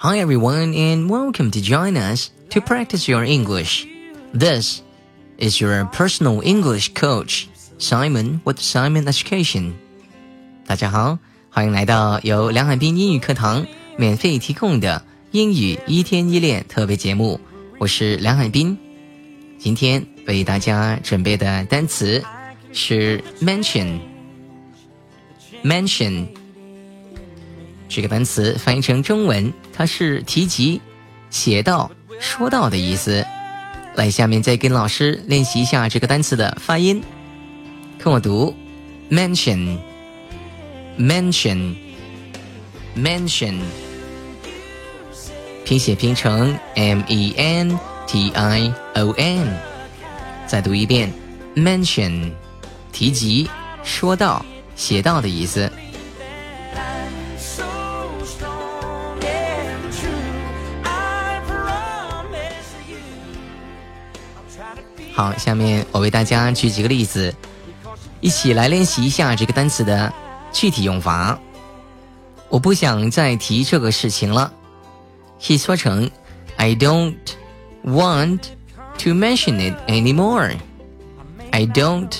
Hi everyone and welcome to join us to practice your English. This is your personal English coach, Simon with Simon Education. 大家好，欢迎来到由梁海滨英语课堂免费提供的英语一天一练特别节目。我是梁海滨，今天为大家准备的单词是 mention。mention 这个单词翻译成中文，它是提及、写到、说到的意思。来，下面再跟老师练习一下这个单词的发音，跟我读。：mention，mention，mention，拼写拼成 m e n t i o n。再读一遍。：mention，提及、说到、写到的意思。好，下面我为大家举几个例子，一起来练习一下这个单词的具体用法。我不想再提这个事情了，可以说成 I don't want to mention it anymore. I don't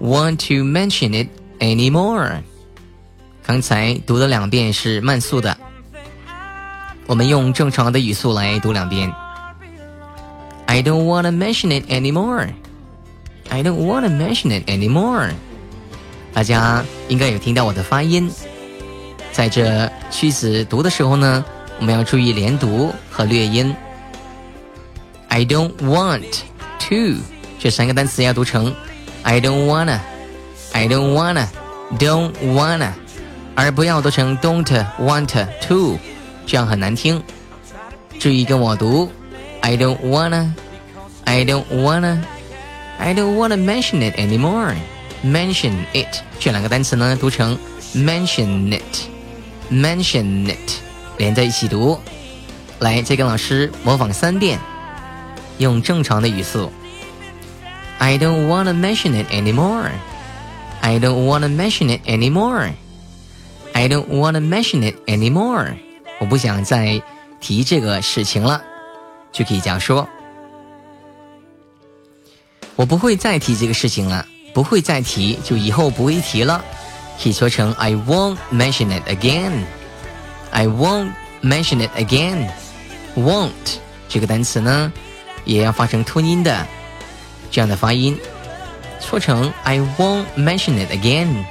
want to mention it anymore. 刚才读了两遍是慢速的，我们用正常的语速来读两遍。I don't want to mention it anymore. I don't want to mention it anymore. 大家应该有听到我的发音，在这句子读的时候呢，我们要注意连读和略音。I don't want to 这三个单词要读成 I don't wanna, I don't wanna, don't wanna，而不要读成 don't want to，这样很难听。注意跟我读。I don't wanna, I don't wanna, I don't wanna mention it anymore. Mention it 这两个单词呢，读成 mention it, mention it，连在一起读。来，再跟老师模仿三遍，用正常的语速。I don't wanna mention it anymore. I don't wanna mention it anymore. I don't wanna mention it anymore. 我不想再提这个事情了。就可以这样说：“ 我不会再提这个事情了，不会再提，就以后不会提了。”可以说成 “I won't mention it again.” I won't mention it again. Won't 这个单词呢，也要发成吞音的这样的发音，说成 “I won't mention it again”，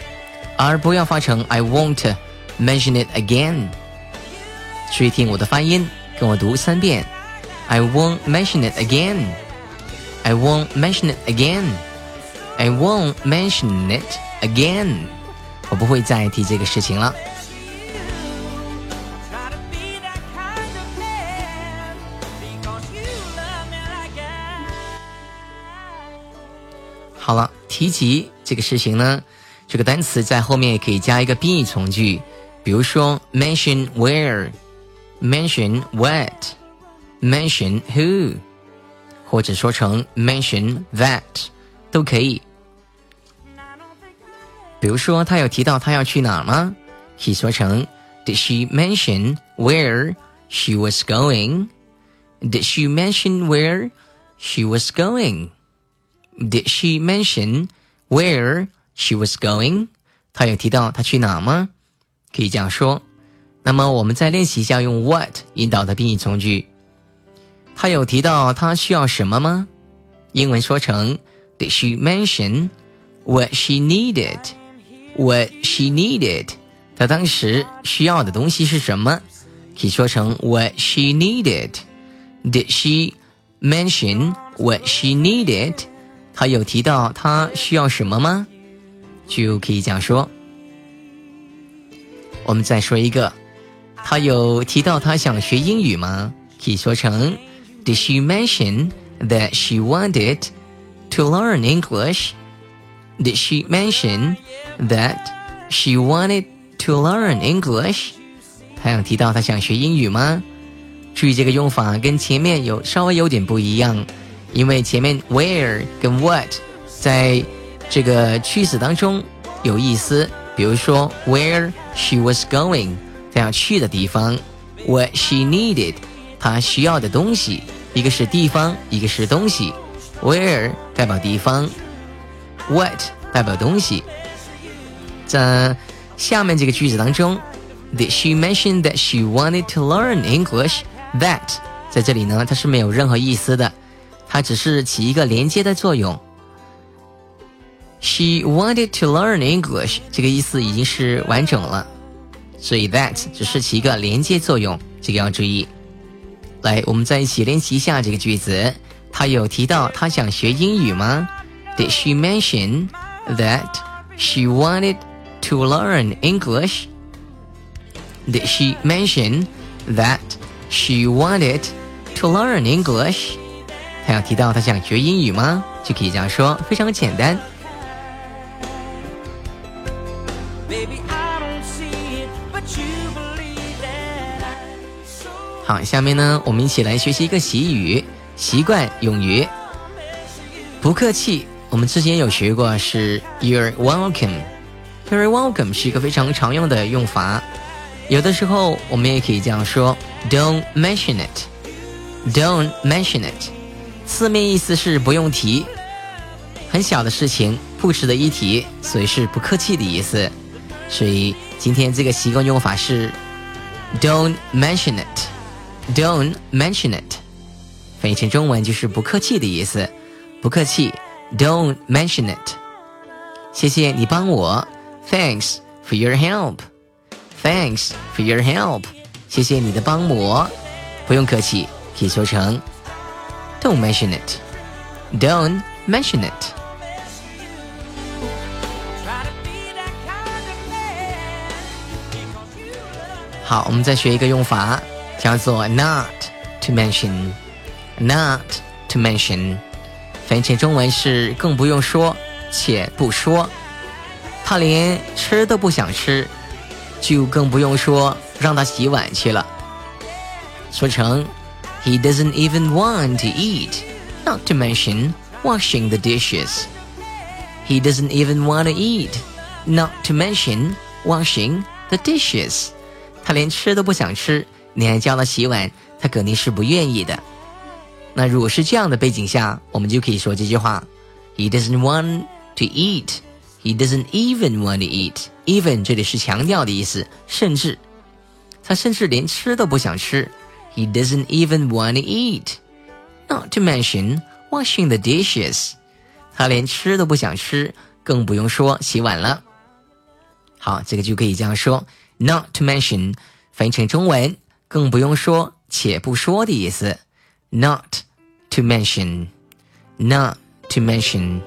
而不要发成 “I won't mention it again”。注意听我的发音，跟我读三遍。I won't mention it again. I won't mention it again. I won't mention it again. 我不会再提这个事情了。好了，提及这个事情呢，这个单词在后面也可以加一个宾语从句，比如说 mention where，mention what。mention who，或者说成 mention that 都可以。比如说，他有提到他要去哪儿吗？可以说成 Did she mention where she was going? Did she mention where she was going? Did she mention where she was going? 他有提到他去哪吗？可以这样说。那么我们再练习一下用 what 引导的宾语从句。 他有提到他需要什么吗？英文说成 Did she mention what she needed? What she needed？她当时需要的东西是什么？可以说成 What she needed? Did she mention what she needed？她有提到她需要什么吗？就可以这样说。我们再说一个，他有提到他想学英语吗？可以说成。Did she mention that she wanted to learn English? Did she mention that she wanted to learn English? 她有提到她想学英语吗？注意这个用法跟前面有稍微有点不一样，因为前面 where 跟 what 在这个句子当中有意思。比如说 where she was going，她要去的地方。 what she needed， 他需要的东西。一个是地方，一个是东西。Where 代表地方，What 代表东西。在下面这个句子当中，Did she mention that she wanted to learn English? That 在这里呢，它是没有任何意思的，它只是起一个连接的作用。She wanted to learn English，这个意思已经是完整了，所以 that 只是起一个连接作用，这个要注意。来，我们再一起练习一下这个句子。他有提到他想学英语吗？Did she mention that she wanted to learn English? Did she mention that she wanted to learn English? 他有提到他想学英语吗？就可以这样说，非常简单。好，下面呢，我们一起来学习一个习语，习惯用语。不客气，我们之前有学过，是 You're welcome。You're welcome 是一个非常常用的用法，有的时候我们也可以这样说，Don't mention it。Don't mention it，字面意思是不用提，很小的事情不值得一提，所以是不客气的意思。所以今天这个习惯用法是 Don't mention it。Don't mention it，翻译成中文就是不客气的意思。不客气，Don't mention it。谢谢你帮我，Thanks for your help。Thanks for your help。谢谢你的帮忙，不用客气，可以说成 Don't mention it。Don't mention it。好，我们再学一个用法。 叫做 not to mention，not to mention，翻译成中文是更不用说，且不说。他连吃都不想吃，就更不用说让他洗碗去了。说成 He doesn't even want to eat，not to mention washing the dishes。He doesn't even want to eat，not to mention washing the dishes。他连吃都不想吃。 你还教他洗碗，他肯定是不愿意的。那如果是这样的背景下，我们就可以说这句话：He doesn't want to eat. He doesn't even want to eat. Even 这里是强调的意思，甚至他甚至连吃都不想吃。He doesn't even want to eat. Not to mention washing the dishes. 他连吃都不想吃，更不用说洗碗了。好，这个就可以这样说：Not to mention，翻译成中文。更不用说“且不说”的意思，not to mention，not to mention。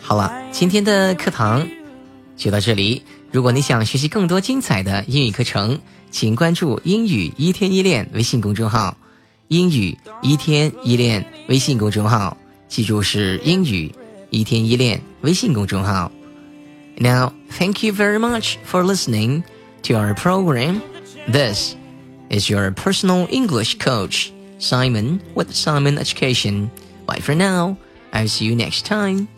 好了，今天的课堂就到这里。如果你想学习更多精彩的英语课程，请关注“英语一天一练”微信公众号，“英语一天一练”微信公众号，记住是英语。一天一练微信公众号。Now, thank you very much for listening to our program. This is your personal English coach, Simon with Simon Education. Bye for now. I'll see you next time.